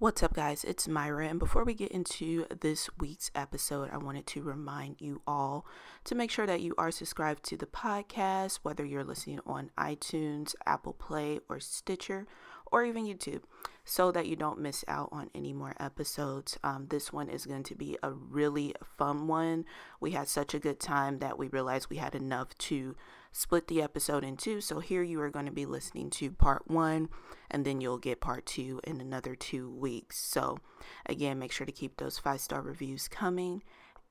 What's up, guys? It's Myra, and before we get into this week's episode, I wanted to remind you all to make sure that you are subscribed to the podcast, whether you're listening on iTunes, Apple Play, or Stitcher, or even YouTube, so that you don't miss out on any more episodes. Um, this one is going to be a really fun one. We had such a good time that we realized we had enough to split the episode in two. So here you are going to be listening to part one, and then you'll get part two in another two weeks. So again, make sure to keep those five star reviews coming.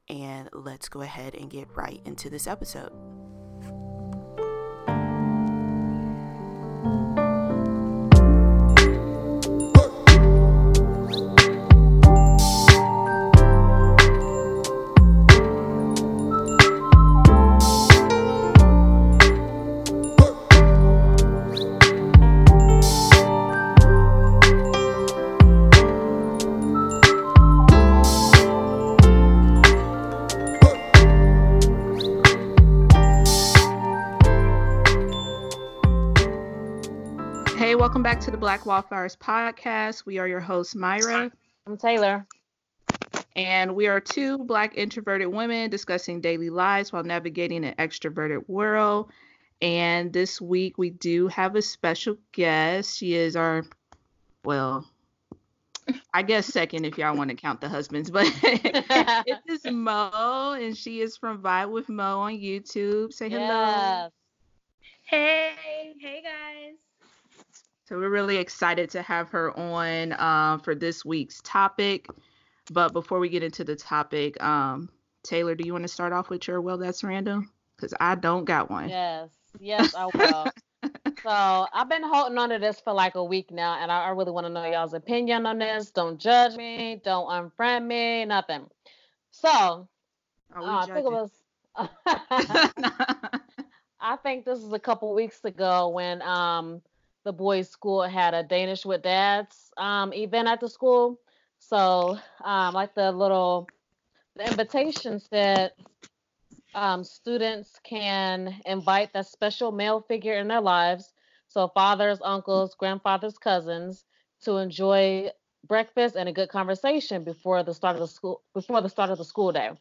And let's go ahead and get right into this episode. The Black Wallflowers podcast. We are your hosts, Myra. I'm Taylor. And we are two black introverted women discussing daily lives while navigating an extroverted world. And this week we do have a special guest. She is our, well, I guess second if y'all want to count the husbands, but it is Mo, and she is from Vibe with Mo on YouTube. Say hello. Yes. Hey, hey guys. So we're really excited to have her on um, for this week's topic. But before we get into the topic, um, Taylor, do you want to start off with your well that's random? Because I don't got one. Yes. Yes, I will. so I've been holding on to this for like a week now, and I, I really want to know y'all's opinion on this. Don't judge me. Don't unfriend me. Nothing. So uh, I think it was. I think this is a couple weeks ago when um the boys' school had a Danish with dads um event at the school. So um like the little the invitation said um students can invite that special male figure in their lives, so fathers, uncles, grandfathers, cousins, to enjoy breakfast and a good conversation before the start of the school before the start of the school day.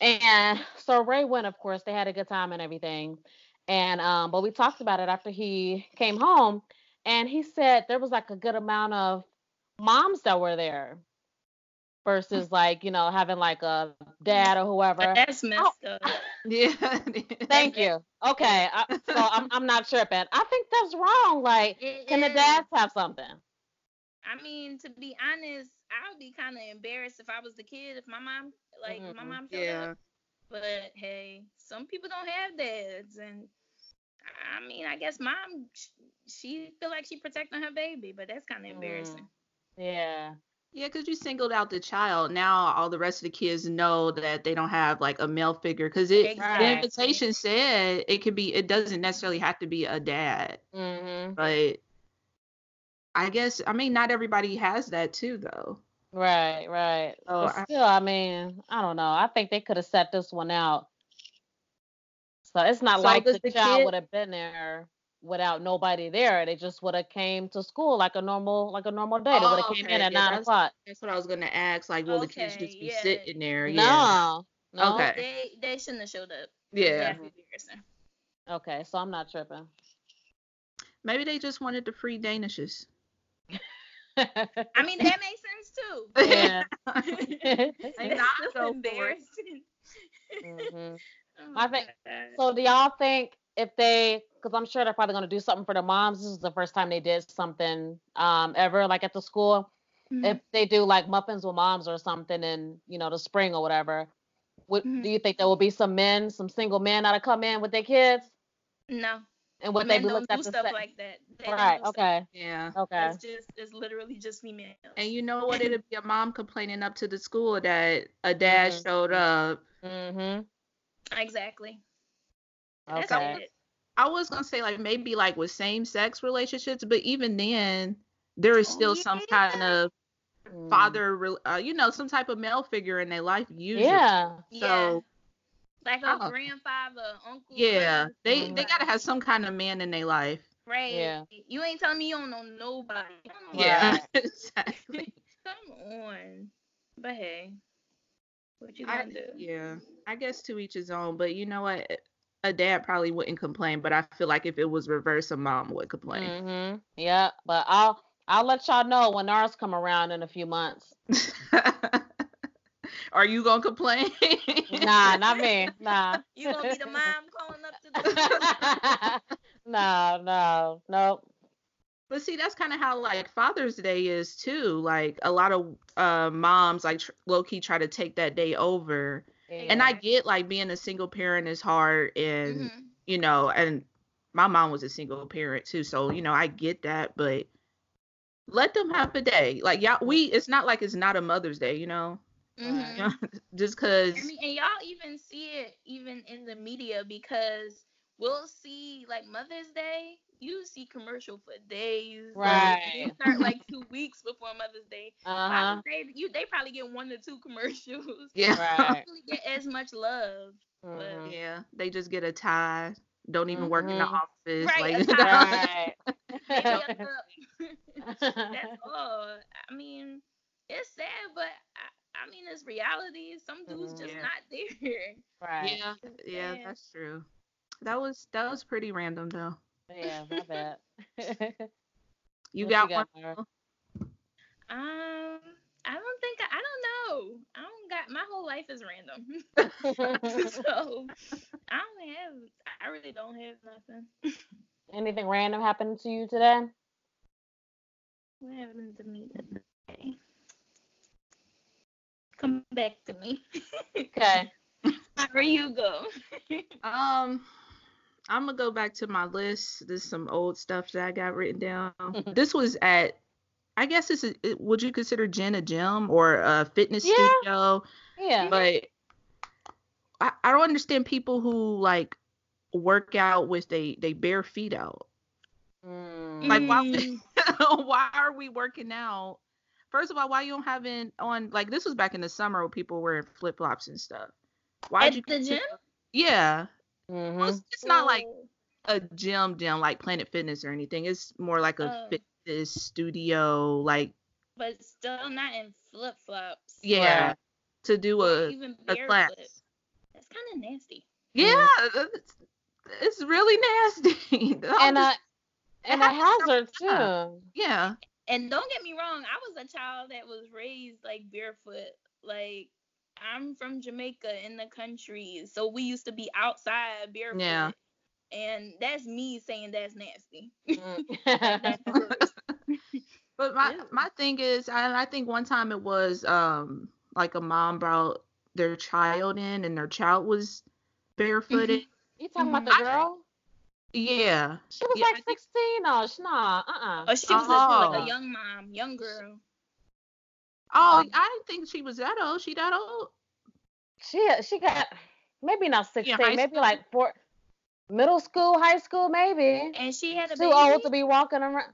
And so Ray went, of course, they had a good time and everything. And um, but we talked about it after he came home, and he said there was like a good amount of moms that were there versus like, you know, having like a dad or whoever. That's messed up. yeah. Thank you. Okay. I, so I'm I'm not tripping. I think that's wrong. Like, It can the dads have something? I mean, to be honest, I would be kind of embarrassed if I was the kid, if my mom, like my Mhm. mom showed Yeah. up. But hey, some people don't have dads, and I mean, I guess mom, she feel like she protecting her baby, but that's kind of embarrassing. Yeah. Yeah, because you singled out the child. Now all the rest of the kids know that they don't have like a male figure. Because it Exactly. the invitation said it could be. It doesn't necessarily have to be a dad, Mm-hmm. but I guess I mean not everybody has that too though. Right. Right. So but I- still, I mean, I don't know. I think they could have set this one out. So it's not So like the, the child would have been there without nobody there. They just would have came to school like a normal like a normal day. They would have Oh, came okay. in at Yeah, nine that's- o'clock. That's what I was gonna ask. Like, will the kids just be yeah. sitting there? Yeah. No. No. Okay. They they shouldn't have showed up. Yeah. That's. Okay, so I'm not tripping. Maybe they just wanted the free Danishes. I mean, that makes sense too. yeah. Hey, That's nah, still go for it. embarrassing. Mhm. Oh I think- God. So do y'all think if they, because I'm sure they're probably gonna do something for the moms. This is the first time they did something um ever like at the school. Mhm. If they do like muffins with moms or something in you know the spring or whatever, would Mhm. do you think there will be some men, some single men that'll come in with their kids no, and would the they men be don't looked do at the stuff sa- like that. They don't right? do Okay, yeah. okay. It's just it's literally just females. And you know what? It'd be a mom complaining up to the school that a dad Mhm. showed up. Mhm. exactly. That's Okay. it. I was gonna say like maybe like with same sex relationships, but even then, there is Oh, still some kind of Mm. father, uh, you know, some type of male figure in their life usually. Yeah. So Like a Oh. grandfather, uncle. yeah, brother, they they gotta have some kind of man in their life. Right. Yeah. You ain't telling me you don't know nobody. Don't know yeah. exactly. Come on. But hey. What you gonna I, do? Yeah. I guess to each his own, but you know what? A dad probably wouldn't complain, but I feel like if it was reverse, a mom would complain. Mm-hmm. Yeah, but I'll I'll let y'all know when ours come around in a few months. Are you gonna complain? nah, not me. Nah. You gonna be the mom calling up to the no, no, nope. But see, that's kind of how like Father's Day is too. Like a lot of uh, moms like tr- low key try to take that day over. And I get like being a single parent is hard, and Mhm. you know, and my mom was a single parent too, so you know I get that. But let them have a day. Like y'all, we it's not like it's not a Mother's Day, you know. Mhm. Just cause I mean, and y'all even see it even in the media because we'll see like Mother's Day, you see commercial for days. like, and it Right. start like two weeks before Mother's Day. Uh-huh. Father's Day, you they probably get one or two commercials. yeah, Right. really get as much love. Mhm. yeah, they just get a tie. Don't even work in the Mhm. office. Right, like, a tie. Right. Maybe a cup. That's all. I mean, it's sad, but I, I mean, it's reality. Some dudes Mhm. just Yeah. not there. right. yeah, yeah, Yeah. that's true. That was that was pretty random though. Yeah, my bad. You What got one? Myra? Um, I don't think I, I don't know. I don't got my whole life is random. so I don't have. I really don't have nothing. Anything random happened to you today? What happened to me today? Come back to me. Okay. Where you go? Um, I'm gonna go back to my list. This is some old stuff that I got written down. this was at, I guess this is. Would you consider Jen a gym or a fitness Yeah. studio? Yeah. But I, I don't understand people who like work out with they they bare feet out. Mm. Like why Mm. why are we working out? First of all, why you don't have it on like this was back in the summer when people were wearing flip flops and stuff. Why At you the gym? Yeah. Mhm. Well, it's, it's not like a gym gym like Planet Fitness or anything. It's more like a Oh. fitness studio, like but still not in flip flops. yeah, Right. to do a even a barefoot. class. That's kind of nasty. Yeah, it's, it's really nasty. And I'm a and a hazard time. too. yeah, And don't get me wrong, I was a child that was raised like barefoot. Like I'm from Jamaica in the country, so we used to be outside barefoot. Yeah. And that's me saying that's nasty. Mm. That's but my Ew. my thing is, I I think one time it was um like a mom brought their child in and their child was barefooted. you talking about the Mhm. girl? Yeah, She was Yeah, I like 16. No, she not. Uh-uh. Oh, she was a, like Oh. a young mom, young girl. Oh, Um, I didn't think she was that old. She that old? She she got maybe not 16, high maybe school? like four middle school, high school, maybe. And she had a Too baby. old to be walking around.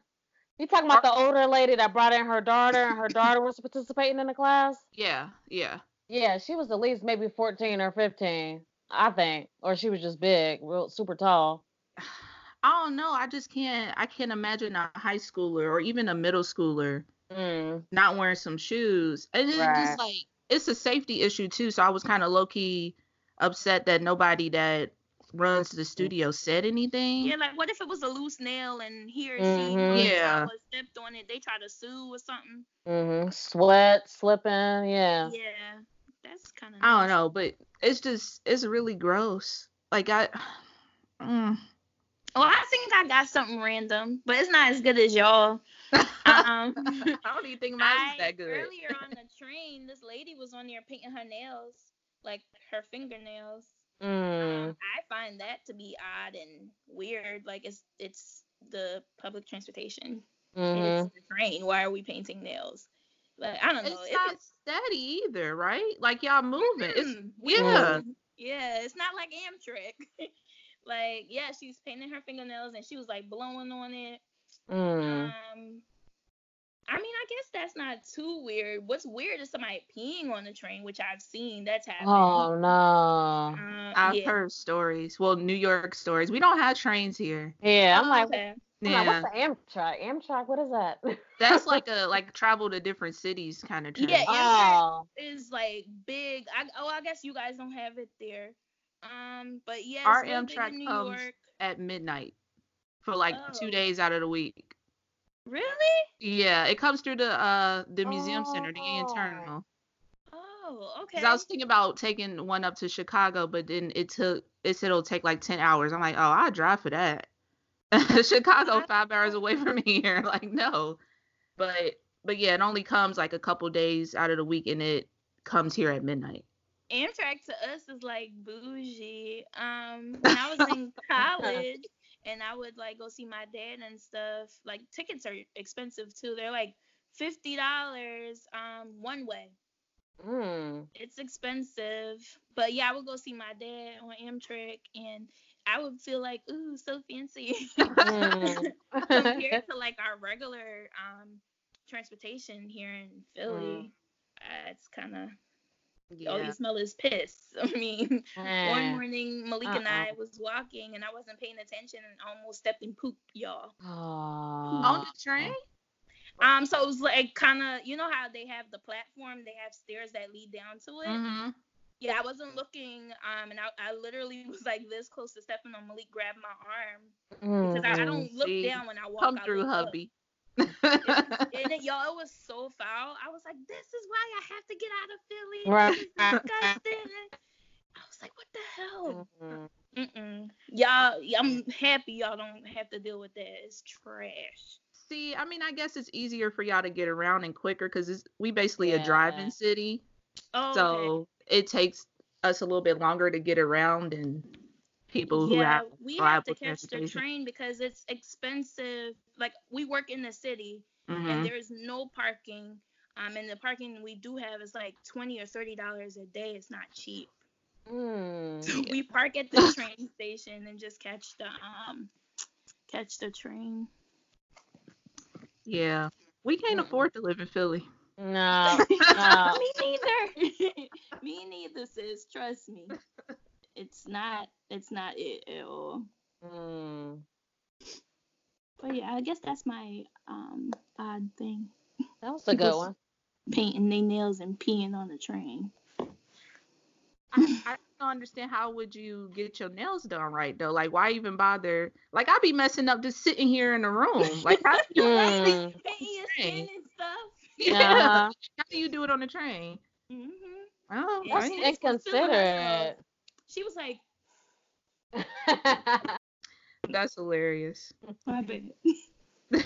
You talking about the older lady that brought in her daughter and her daughter was participating in the class? Yeah, yeah. Yeah, she was at least maybe 14 or 15, I think. Or she was just big, real super tall. I don't know. I just can't. I can't imagine a high schooler or even a middle schooler Mm. not wearing some shoes. And it's Right. just like it's a safety issue too. So I was kind of low key upset that nobody that runs the studio said anything. Yeah, like what if it was a loose nail and he or she Mhm. once Yeah. was stepped on it, they try to sue or something. Mm-hmm. Sweat, slipping, yeah. Yeah, that's kind of. I don't know, but it's just it's really gross. Like I. Mm. Well, I think I got something random, but it's not as good as y'all. Um, I don't even think mine's is that good. Earlier on the train, this lady was on there painting her nails, like her fingernails. Mm. Um, I find that to be odd and weird. Like it's it's the public transportation. hmm It's the train. Why are we painting nails? Like I don't know. It's If not it's- steady either, right? Like y'all moving. It's Mm, we yeah. move. Yeah, it's not like Amtrak. like, yeah, she's painting her fingernails and she was like blowing on it. Mm. Um, I mean, I guess that's not too weird. What's weird is somebody peeing on the train, which I've seen. That's happened. Oh no. Um, I've yeah. heard stories. Well, New York stories. We don't have trains here. Yeah, I'm Oh, like, okay. Yeah, like, what's the Amtrak? Amtrak, what is that? that's like a like travel to different cities kind of train. Yeah, oh. is like big. I, oh, I guess you guys don't have it there. Um, but yeah, Our Amtrak in New comes York. at midnight for like two days out of the week. Really? Yeah, it comes through the uh the museum center, the Oh. Terminal. Oh, okay. Because I was thinking about taking one up to Chicago, but then it took it said it'll take like ten hours. I'm like, oh, I'll drive for that. Chicago five hours away from here. Like, no. But but yeah, it only comes like a couple days out of the week and it comes here at midnight. Amtrak to us is like bougie. Um, when I was in college and I would like go see my dad and stuff, like tickets are expensive too. They're like fifty dollars um one way. Mm. It's expensive, but yeah, I would go see my dad on Amtrak, and I would feel like ooh, so fancy Mm. compared to like our regular um transportation here in Philly. Uh, it's kind of all you smell is piss. I mean, one Man. morning Malik and I Uh-uh. was walking and I wasn't paying attention and almost stepped in poop, y'all. Oh. On the train? Um, so it was like kind of, you know how they have the platform, they have stairs that lead down to it. Mm-hmm. Yeah, I wasn't looking, um, and I, I literally was like this close to stepping on Malik, grabbed my arm because I, I Mhm. don't look See, down when I walk. Come I through, look up. Hubby. And it, y'all, it was so foul. I was like, this is why I have to get out of Philly. Right. Disgusting. I was like, what the hell? Mhm. Mm-mm. Y'all, I'm happy y'all don't have to deal with that. It's trash. See, I mean, I guess it's easier for y'all to get around and quicker because we basically a driving city. Oh, so it takes us a little bit longer to get around and people who yeah, have we have to catch the train because it's expensive. Like we work in the city Mhm. and there's no parking. Um, and the parking we do have is like twenty or thirty dollars a day. It's not cheap. Mm. So we park at the train station and just catch the um catch the train. Yeah, we can't Mm-mm. afford to live in Philly. No. No. me neither. me neither, sis. Trust me. It's not. It's not it at all. Mm. But yeah, I guess that's my um odd thing. That was a good one. Painting their nails and peeing on the train. I, I don't understand how would you get your nails done right though? Like, why even bother? Like, I'd be messing up just sitting here in the room. Like, how do you, Mm. Painting your Train. skin and stuff. yeah, Uh-huh. how do you do it on the train? Mm-hmm. Oh, Yeah, That's she right. was inconsiderate. She was like, that's hilarious. my bad.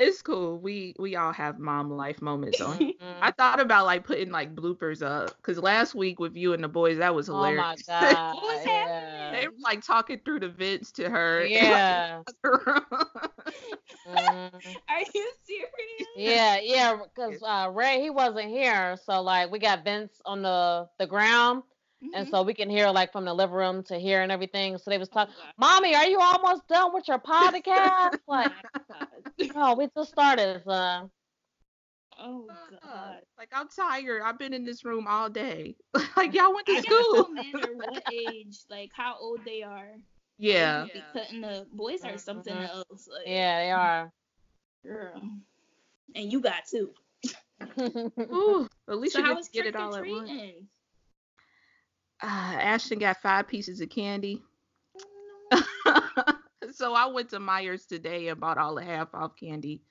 It's cool. We we all have mom life moments on. I thought about like putting like bloopers up because last week with you and the boys that was hilarious. oh my god. What was yeah. they were like talking through the vents to her. Yeah. yeah. Mm. Are you serious? Yeah, yeah, because uh, Ray he wasn't here, so like we got vents on the the ground, and Mhm. so we can hear like from the living room to here and everything. So they was Oh, talking, God. "Mommy, are you almost done with your podcast?" like, God. no, we just started. So. Oh God. Like I'm tired. I've been in this room all day. like y'all went to I guess school. no matter what age, like how old they are, Yeah. they be cutting the boys are something Mhm. else. Like, Yeah, they are. girl. And you got two. Ooh, at least So you get to get it all at once. Uh, Ashton got five pieces of candy. So I went to Meijer's today and bought all the half off candy.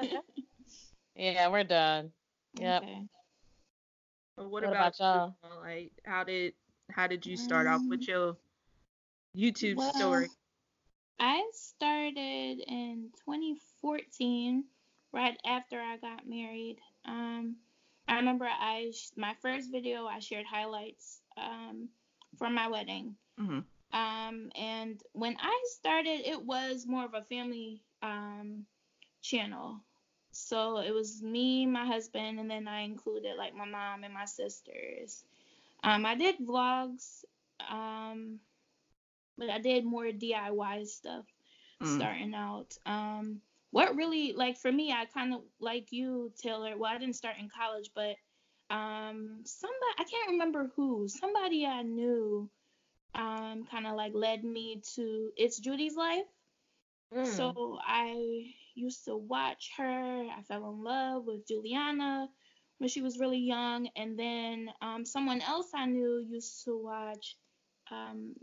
yeah, we're done. Yep. Okay. But what, What about, about y'all? you? Like, how did how did you start off with Um, your YouTube well, story? I started in 2014, right after I got married. Um, I remember I sh- my first video I shared highlights um, from my wedding. hmm Um, and when I started, it was more of a family um, channel. So it was me, my husband, and then I included like my mom and my sisters. Um, I did vlogs, um, but I did more DIY stuff Mm. starting out. Um, what really like for me, I kind of like you, Taylor. Well, I didn't start in college, but um, somebody I can't remember who. Somebody I knew um, kind of like led me to It's Judy's Life. Mm. So I used to watch her. I fell in love with Juliana when she was really young, and then um, someone else I knew used to watch um,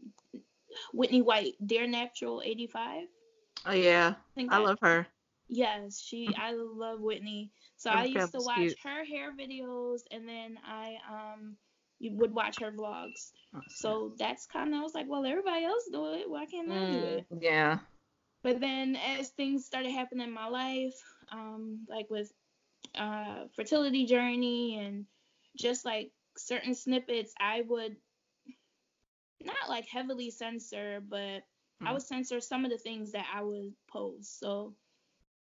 Whitney White, Dear Natural 85. Oh yeah, I that- love her. Yes, she. I love Whitney. So I used to watch cute. her hair videos, and then I um you would watch her vlogs. So that's kind of I was like, well, everybody else do it. Why can't I do Mm. it? yeah. But then as things started happening in my life, um, like with uh fertility journey and just like certain snippets, I would not like heavily censor, but I Mm. would censor some of the things that I would post. So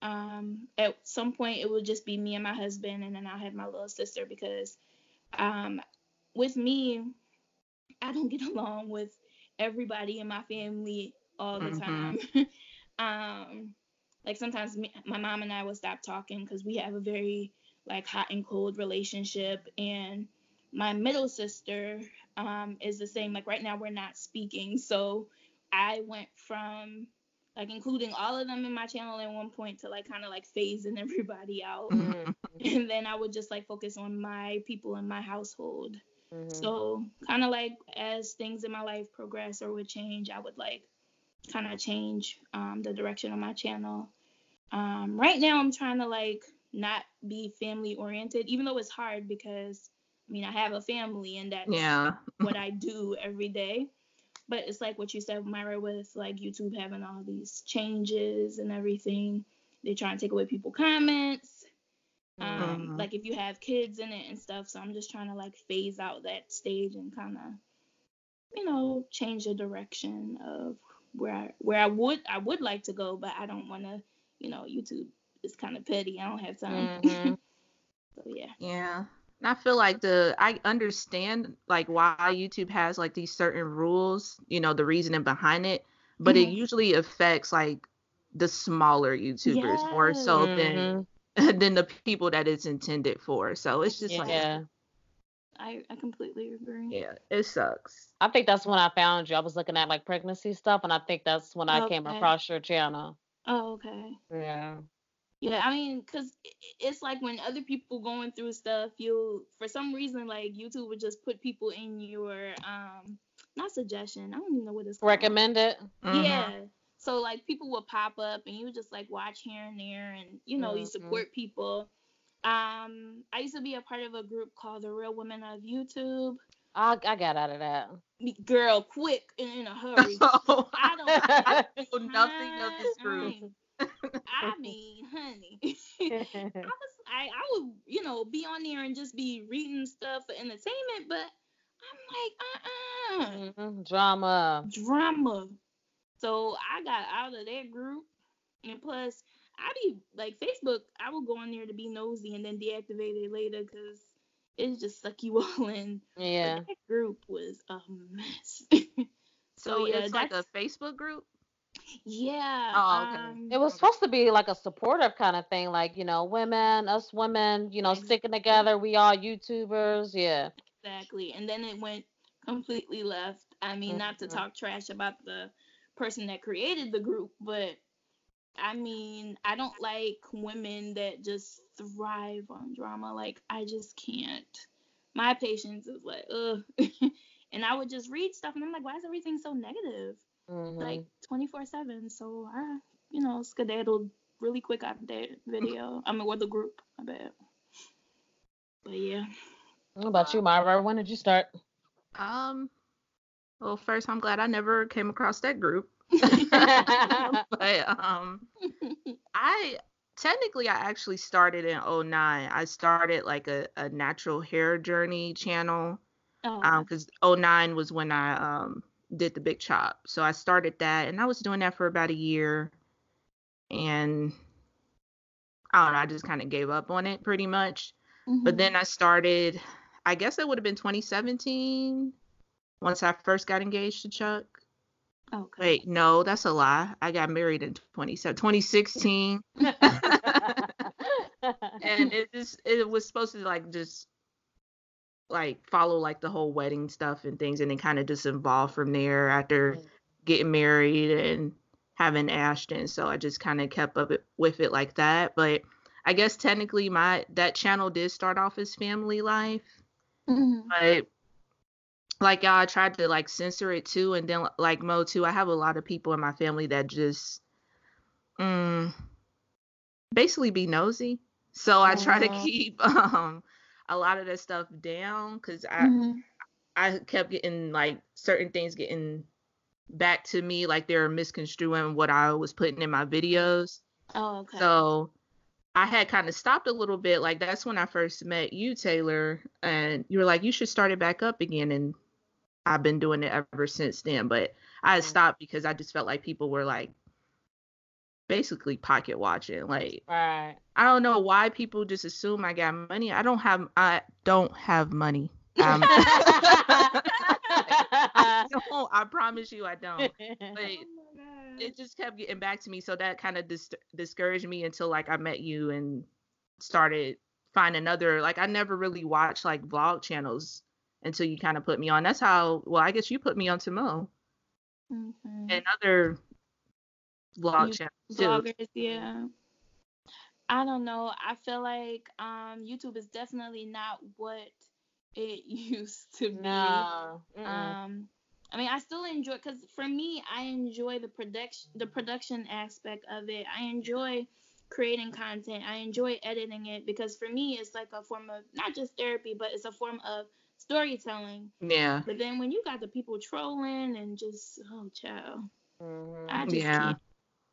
um at some point it would just be me and my husband and then I'll have my little sister because um with me I don't get along with everybody in my family all the Mhm. time. um like sometimes me, my mom and I will stop talking because we have a very like hot and cold relationship. And my middle sister um is the same. Like right now we're not speaking. So I went from like including all of them in my channel at one point to like kind of like phasing everybody out. Mm. and then I would just like focus on my people in my household. Mhm. so kind of like as things in my life progress or would change, I would like kind of change um, the direction of my channel. Um, right now, I'm trying to like not be family oriented, even though it's hard because I mean I have a family and that's Yeah. what I do every day. But it's like what you said, Myra, with like YouTube having all these changes and everything. They're trying to take away people comments um, Mhm. like if you have kids in it and stuff. So I'm just trying to like phase out that stage and kind of, you know, change the direction of where I where I would I would like to go, but I don't want to, you know, YouTube is kind of petty. I don't have time. Mhm. so yeah. Yeah. And I feel like the I understand like why YouTube has like these certain rules, you know, the reasoning behind it, but it Mhm. usually affects like the smaller YouTubers more so than than the people that it's intended for. So it's just like yeah. I I completely agree. yeah, it sucks. I think that's when I found you. I was looking at like pregnancy stuff, and I think that's when I came across your channel. Oh okay. Yeah. Yeah, I mean, cause it's like when other people going through stuff, you for some reason like YouTube would just put people in your um not suggestion. I don't even know what it's called. Recommend it. Mhm. Yeah. So like people would pop up and you would just like watch here and there and you know you Mhm. support people. Um, I used to be a part of a group called the Real Women of YouTube. I I got out of that. Girl, quick and in a hurry. Oh, I don't I know nothing of this group. I mean, honey. I was I, I would you know be on there and just be reading stuff for entertainment, but I'm like uh uh Mhm. Drama. drama. So I got out of that group, and plus I be like Facebook. I would go on there to be nosy and then deactivate it later because it just suck you all in. But Yeah. that group was a mess. So yeah, it's like a Facebook group? yeah. Oh, okay. um, It was supposed to be like a supportive kind of thing, like you know, women, us women, you know, sticking together. We all YouTubers. Yeah. Exactly. And then it went completely left. I mean, not to Mhm. talk trash about the person that created the group, but I mean, I don't like women that just thrive on drama. Like, I just can't. My patience is like, ugh. and I would just read stuff, and I'm like, why is everything so negative? Mhm. Like 24 7. So I, you know, skedaddled really quick out of that video. I mean, with the group. I bet. But yeah. What about you, Myra? When did you start? Um, well, first, I'm glad I never came across that group. but um, I technically I actually started in 09. I started like a, a natural hair journey channel. Oh, Um, because 09 was when I um did the big chop. So I started that and I was doing that for about a year. And I don't know, I just kind of gave up on it pretty much. But mhm. then I started, I guess it would have been 2017 once I first got engaged to Chuck. Okay. Wait, no, that's a lie. I got married in 27, 2016. and it just it was supposed to like just like follow like the whole wedding stuff and things and then kind of just evolve from there after Mm. getting married and having Ashton. So I just kind of kept up it, with it like that. But I guess technically my that channel did start off as family life, Mhm. but like y'all I tried to like censor it too and then like Mo too. I have a lot of people in my family that just mm, basically be nosy. So I try to keep um a lot of that stuff down because I Mhm. I kept getting like certain things getting back to me like they're misconstruing what I was putting in my videos. Oh, okay. So I had kind of stopped a little bit. Like that's when I first met you, Taylor, and you were like, you should start it back up again. And I've been doing it ever since then. But I Mhm. stopped because I just felt like people were like basically pocket watching. Like right. I don't know why people just assume I got money. I don't have I don't have money. Um, I don't. I promise you I don't. But Oh it just kept getting back to me so that kind of dis- discouraged me until like i met you and started finding other like i never really watched like vlog channels until you kind of put me on that's how well i guess you put me on to mo Mhm. and other vlog You- channels too Vloggers, yeah. I don't know. I feel like um YouTube is definitely not what it used to be. no. Mm-mm. Um, I mean, I still enjoy because for me, I enjoy the production, the production aspect of it. I enjoy creating content. I enjoy editing it because for me, it's like a form of not just therapy, but it's a form of storytelling. yeah But then when you got the people trolling and just oh, child, Mhm. I just Yeah. can't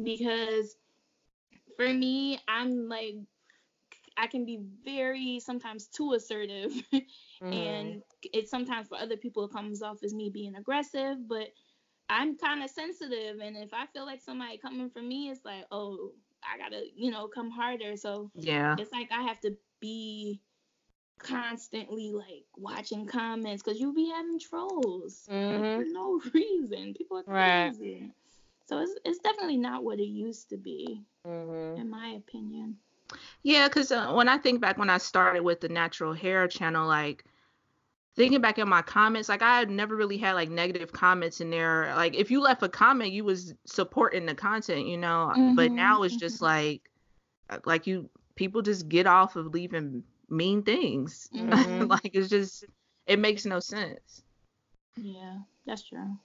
because for me, I'm like I can be very sometimes too assertive Mhm. and it sometimes for other people it comes off as me being aggressive but i'm kind of sensitive and if i feel like somebody coming for me it's like oh i gotta you know come harder so yeah it's like i have to be constantly like watching comments because you'll be having trolls Mhm. for no reason people are Right. crazy so it's, it's definitely not what it used to be Mhm. in my opinion Yeah, because uh, when I think back when I started with the natural hair channel, like thinking back in my comments, like I had never really had like negative comments in there. Like if you left a comment, you was supporting the content, you know. But Mhm, now it's just like, uh, like you people just get off of leaving mean things. Mhm. like it's just it makes no sense. Yeah, that's true.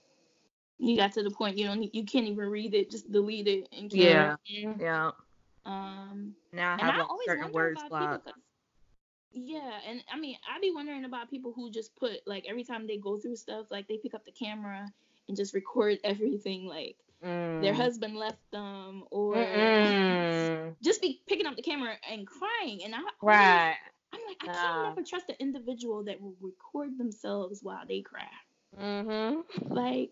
You got to the point you don't need, you can't even read it, just delete it and Yeah. Mhm. Yeah. Um, Now I have I always certain words blocked. yeah, and I mean, I be wondering about people who just put like every time they go through stuff, like they pick up the camera and just record everything, like their Mm. husband left them, or Mm-mm. just be picking up the camera and crying. And I Right. I'm like, I can't never trust an individual that will record themselves while they cry. Mhm. Like,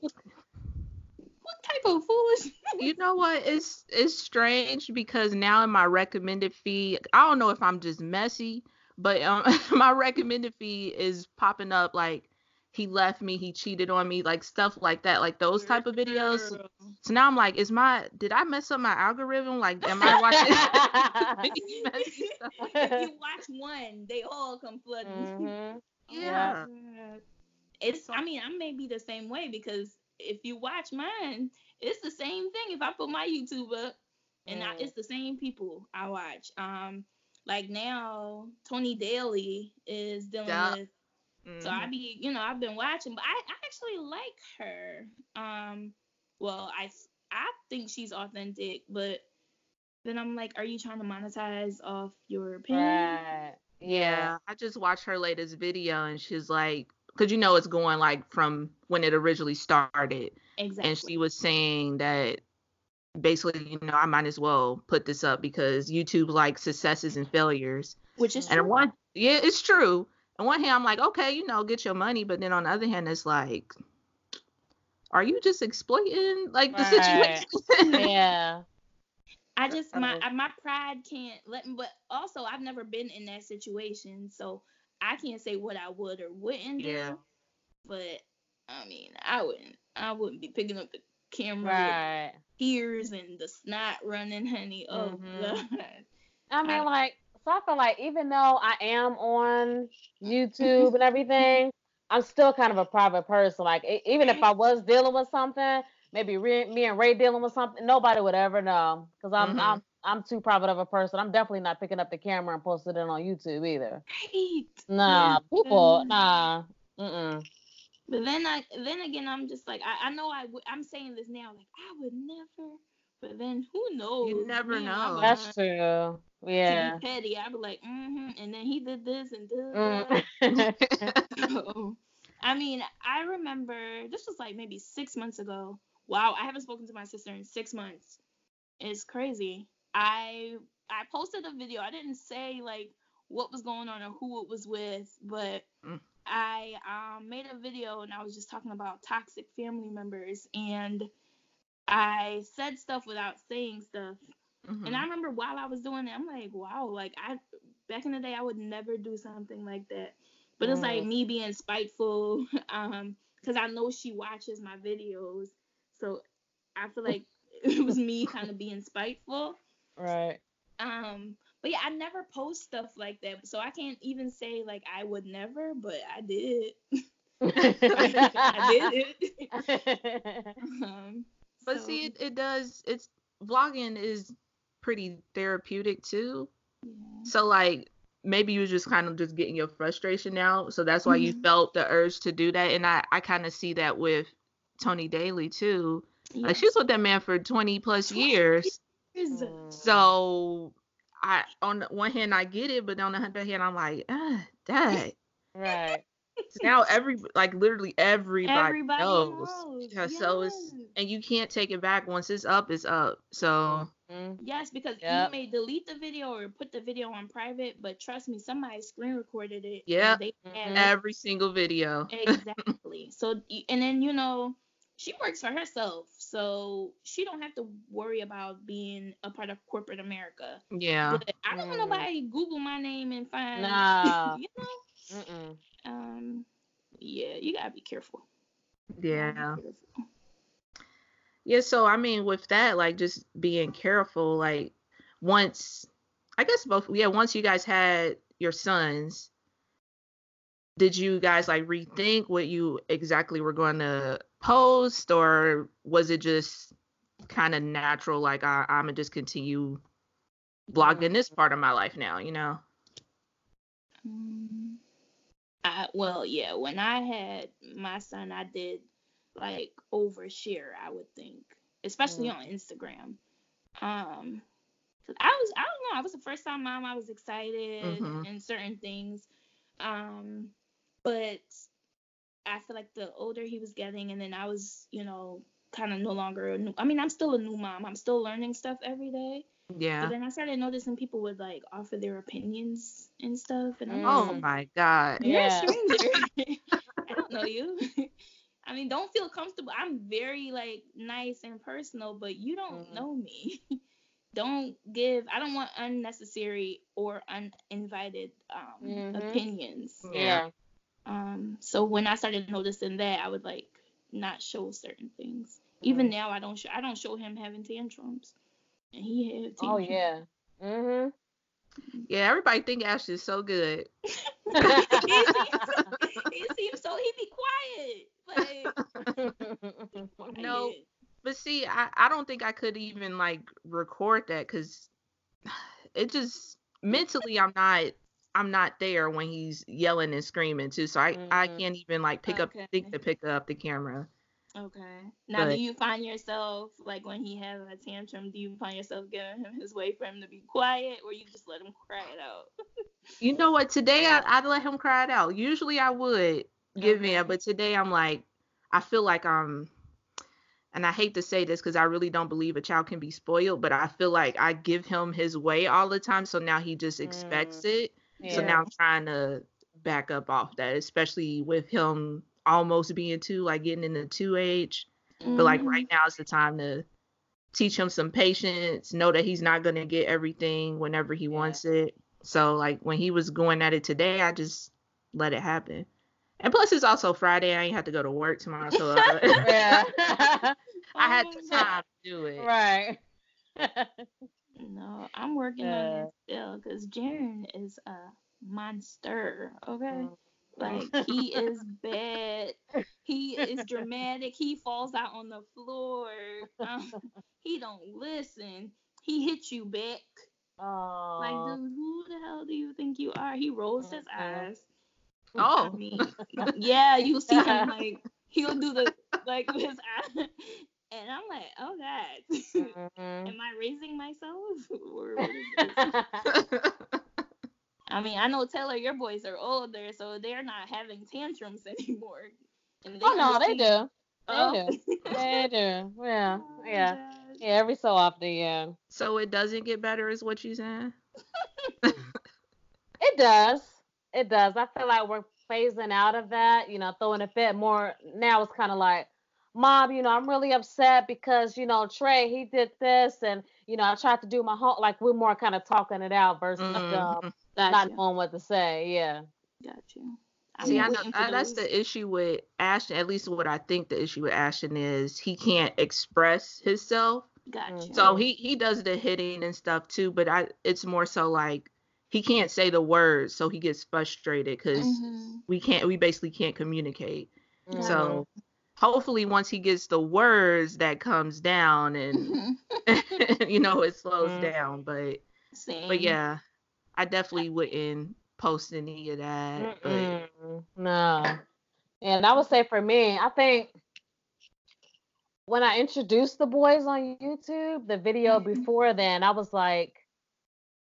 what type of foolish? You know what? It's it's strange because now in my recommended feed, I don't know if I'm just messy, but um, my recommended feed is popping up like he left me, he cheated on me, like stuff like that, like those type of videos. Girl. So now I'm like, is my did I mess up my algorithm? Like, am I watching these messy stuff? If you watch one, they all come flooding. Mhm. Yeah. It's I mean, I may be the same way because if you watch mine, it's the same thing. If I put my YouTube up and I, Mm. it's the same people I watch. Um like now Tony Daly is dealing Yeah. with so I Mhm. be, you know, I've been watching, but I, I actually like her. Um, well, I I think she's authentic, but then I'm like, are you trying to monetize off your page? Right. Yeah, I just watched her latest video and she's like, because you know it's going like from when it originally started, Exactly. and she was saying that basically, you know, I might as well put this up because YouTube like successes and failures. Which is And true. one, yeah, it's true. On one hand, I'm like, okay, you know, get your money, but then on the other hand, it's like, are you just exploiting like the Right. situation? Yeah. I just my. I- my pride can't let me. But also, I've never been in that situation, so I can't say what I would or wouldn't do. Yeah. But I mean, I wouldn't. I wouldn't be picking up the camera Right. with tears and the snot running, honey. Oh Mhm. God. I mean, I- like, so I feel like even though I am on YouTube and everything, I'm still kind of a private person. Like, even if I was dealing with something, maybe re- me and Ray dealing with something, nobody would ever know because I'm Mhm. I'm I'm too private of a person. I'm definitely not picking up the camera and posting it on YouTube either. Right. Nah, Yeah. people, nah. Mm-mm. But then I then again I'm just like I, I know I would I'm saying this now like I would never but then who knows You never Man, know. That's not true. to Yeah. be petty I'd be like mm-hmm and then he did this and did Mm. so, I mean I remember this was like maybe six months ago wow I haven't spoken to my sister in six months it's crazy I I posted a video I didn't say like what was going on or who it was with but Mm. I um, made a video and I was just talking about toxic family members and I said stuff without saying stuff. Mhm. And I remember while I was doing it, I'm like, wow, like I back in the day I would never do something like that. But it's like Mm. me being spiteful, um, because I know she watches my videos. So I feel like it was me kind of being spiteful. right. Um, but yeah, I never post stuff like that. So I can't even say like I would never, but I did. I did it. um, But so, see, it, it does. It's vlogging is pretty therapeutic too. yeah. So like maybe you was just kind of just getting your frustration out. So that's why you Mhm. felt the urge to do that. And I I kind of see that with Tony Daly too. Yeah. Like she's with that man for 20 plus 20 years. Years. So I on one hand I get it, but on the other hand I'm like, ah, dang. Right. So now every like literally everybody, Everybody knows. knows. Yeah, so it's and you can't take it back once it's up, it's up. So Mm. Yes, because Yep. you may delete the video or put the video on private, but trust me, somebody screen recorded it. Yeah, Yep. They Mhm. every single video. exactly. so and then you know, she works for herself, so she don't have to worry about being a part of corporate America. Yeah. But I don't want Mm. nobody Google my name and find Nah. you know. Mm-mm. Um, yeah, you gotta be careful. Yeah. be careful. Yeah, so I mean with that, like just being careful, like once I guess both yeah, once you guys had your sons, did you guys like rethink what you exactly were going to post or was it just kind of natural like I, I'm gonna just continue blogging this part of my life now, you know? Um, I, well, yeah, when I had my son, I did like overshare, I would think, especially on Instagram. Um, I was, I don't know, I was a first time mom, I was excited Mhm. and certain things. Um, but I feel like the older he was getting, and then I was, you know, kind of no longer a new, I mean, I'm still a new mom, I'm still learning stuff every day. Yeah. But then I started noticing people would like offer their opinions and stuff, and I'm Oh like, my god. you're Yeah. a stranger. I don't know you. I mean, don't feel comfortable. I'm very like nice and personal, but you don't Mhm. know me. don't give. I don't want unnecessary or uninvited um, Mhm. opinions. Yeah. Um, so when I started noticing that, I would like not show certain things. Even Mhm. now, I don't. Show, I don't show him having tantrums, and he had tantrums. Oh yeah. Mm-hmm. Yeah, everybody think Ash is so good. he, seems so, he seems so. He be quiet. No. But see, I, I don't think I could even like record that because it just mentally I'm not I'm not there when he's yelling and screaming too. So I I Mhm. can't even like pick up think to pick up the camera. Okay. Now, But- do you find yourself like when he has a tantrum? Do you find yourself giving him his way for him to be quiet, or you just let him cry it out? You know what? Today I, I'd let him cry it out. Usually I would give Okay. in, but today I'm like, I feel like I'm, and I hate to say this because I really don't believe a child can be spoiled, but I feel like I give him his way all the time. So now he just expects mm. it. So now I'm trying to back up off that, especially with him almost being two, like getting into two age. But like Mhm. right now is the time to teach him some patience, know that he's not gonna get everything whenever he Yeah. wants it. So like when he was going at it today, I just let it happen. And plus it's also Friday. I ain't have to go to work tomorrow, so uh, yeah. I had the time to do it. right. No, I'm working on Yeah. it still because Jaren is a monster. Okay. Like he is bad. He is dramatic. He falls out on the floor. Um, he don't listen. He hits you back. Oh. Like, dude, who the hell do you think you are? He rolls his eyes. Oh. I mean, yeah, you see him like he'll do the like with his eye, and I'm like, oh god, Mhm. am I raising myself or what is this? I mean, I know Taylor, your boys are older, so they're not having tantrums anymore. And oh no, they understand- do. They Oh. do. They do. Yeah. Oh, Yeah. gosh. Yeah. Every so often, yeah. so it doesn't get better, is what you're saying? It does. It does. I feel like we're phasing out of that, you know, throwing a fit more. Now it's kind of like, Mom, you know, I'm really upset because, you know, Trey, he did this and, you know, I tried to do my home. Like we're more kind of talking it out versus um, Mhm. not Gotcha. knowing what to say. Yeah. Got you. I'm See, I know I, that's the issue with Ashton. At least what I think the issue with Ashton is he can't express himself. Got you. So he he does the hitting and stuff too, but I it's more so like he can't say the words, so he gets frustrated because Mhm. we can't we basically can't communicate. Mhm. So hopefully once he gets the words, that comes down and Mhm. you know it slows Mhm. down. But Same. but yeah, I definitely wouldn't post any of that. But No. And I would say for me, I think when I introduced the boys on YouTube, the video Mhm. before then, I was like,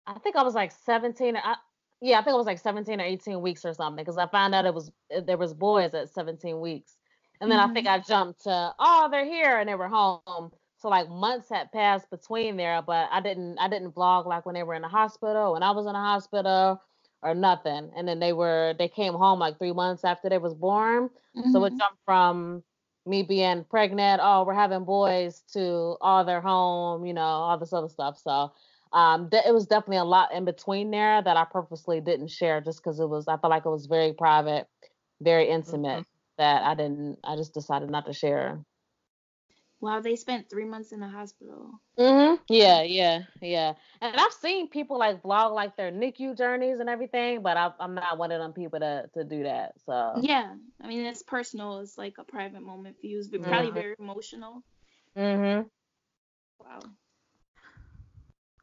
I think I was like 17. I, yeah, I think I was like 17 or 18 weeks or something because I found out it was uh, there was boys at 17 weeks, and then I think I jumped to oh they're here and they were home. So like months had passed between there, but I didn't I didn't vlog like when they were in the hospital, when I was in the hospital, or nothing. And then they were they came home like three months after they was born. So it Mhm. jumped from me being pregnant, oh, we're having boys, to all they're home, you know, all this other stuff. So um, th- it was definitely a lot in between there that I purposely didn't share just because it was, I felt like it was very private, very intimate that I didn't, I just decided not to share. Wow, they spent three months in the hospital. Mm-hmm. Yeah, yeah, yeah. And I've seen people like vlog like their NICU journeys and everything, but I, I'm not one of them people to to do that. So Yeah, I mean it's personal. It's like a private moment for you. It's probably Mhm. very emotional. Mm-hmm. Wow.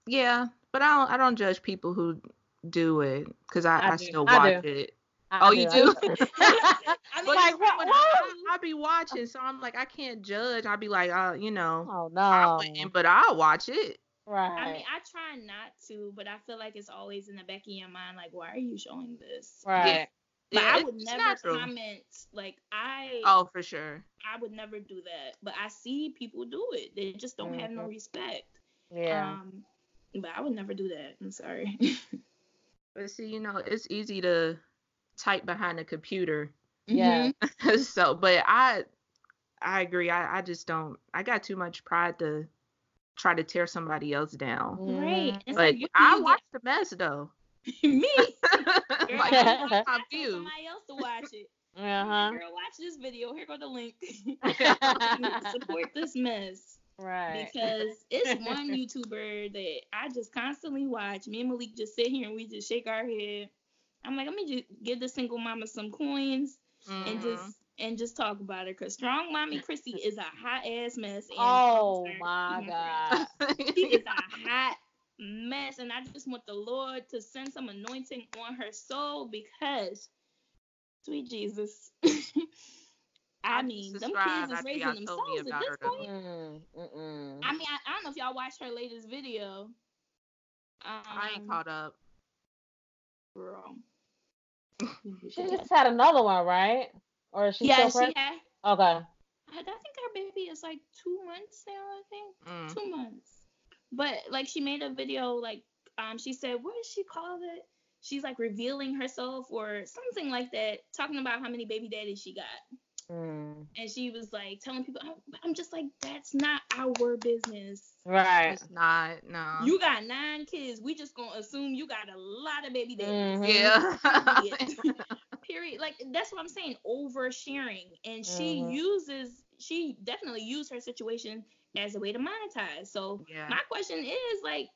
yeah, but I don't I don't judge people who do it because I, I I, still I watch do. it. I Oh, you do? I mean, like, like, what- what? I, I be watching, so I'm like, I can't judge. I'll be like, uh, you know, oh no. wouldn't, but I'll watch it. Right. I mean, I try not to, but I feel like it's always in the back of your mind, like, why are you showing this? right. But Yeah, I would never comment. Like I, Oh, for sure. I would never do that. But I see people do it. They just don't have no Mhm. respect. Yeah. Um, but I would never do that. I'm sorry. But see, you know, it's easy to type behind a computer. Yeah. so, but I, I agree. I, I just don't. I got too much pride to try to tear somebody else down. Right. But like you, I you watch the mess though. me. Girl, like, I, that's I, my I told view. somebody else to watch it. Uh-huh. like, Girl, watch this video. Here go the link. Support this mess. right. because it's one YouTuber that I just constantly watch. Me and Malik just sit here and we just shake our head. I'm like, let me just give the single mama some coins and Mhm. just and just talk about her. Cause strong mommy Chrissy is a hot ass mess. And oh my god. She is a hot mess, and I just want the Lord to send some anointing on her soul because, sweet Jesus, I, I mean, them kids is raising y'all told me themselves at this point. Mm. I mean, I, I don't know if y'all watched her latest video. Um, I ain't caught up. Girl. She just had another one, right? Or is she yeah, still she pregnant? had. Okay. I I think her baby is like two months now. I think Mm. two months. But like she made a video like um she said what did she call it? She's like revealing herself or something like that, talking about how many baby daddies she got. Mm. And she was like telling people, I'm, I'm just like that's not our business. Right. It's not. No. You got nine kids. We just gonna assume you got a lot of baby daddies. Mhm. yeah. Period. Period. Like that's what I'm saying. Oversharing, and she Mhm. uses. She definitely used her situation as a way to monetize. So yeah. my question is like,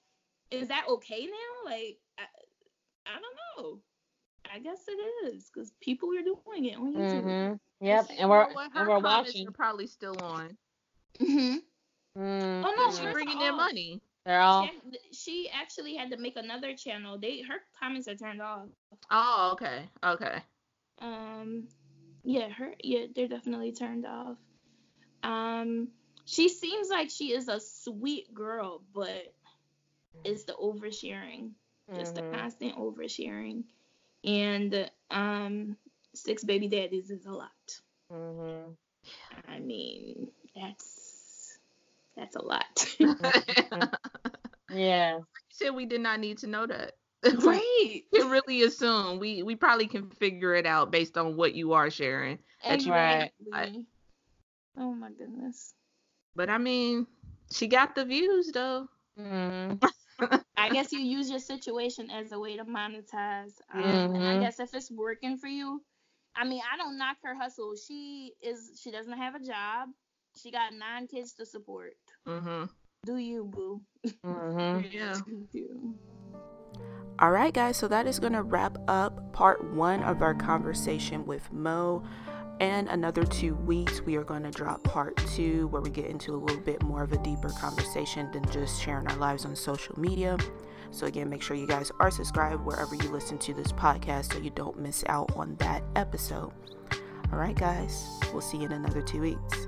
is that okay now? Like, I, I don't know. I guess it is because people are doing it on YouTube. Mhm. Yep. And we're know what? and Her we're comments watching. Are probably still on. Mm-hmm. Mm. Oh, no, She hers bringing are their money. They're all. She, she actually had to make another channel. They her comments are turned off. Oh, okay. Okay. Um, yeah, her yeah, they're definitely turned off. Um, she seems like she is a sweet girl, but it's the oversharing, just the Mhm. constant oversharing, and um, six baby daddies is a lot. Mhm. I mean, that's that's a lot. Yeah. said we did not need to know that. right. We can really assume we we probably can figure it out based on what you are sharing. That you- Right. Exactly. Oh my goodness. But I mean, she got the views though. Mhm. I guess you use your situation as a way to monetize. Um, And I Mhm. guess if it's working for you, I mean, I don't knock her hustle. She is. She doesn't have a job. She got nine kids to support. Mhm. Do you, boo? Mhm. Yeah. Do you? All right, guys, so that is going to wrap up part one of our conversation with Mo. And another two weeks, we are going to drop part two, where we get into a little bit more of a deeper conversation than just sharing our lives on social media. So, again, make sure you guys are subscribed wherever you listen to this podcast so you don't miss out on that episode. All right, guys, we'll see you in another two weeks.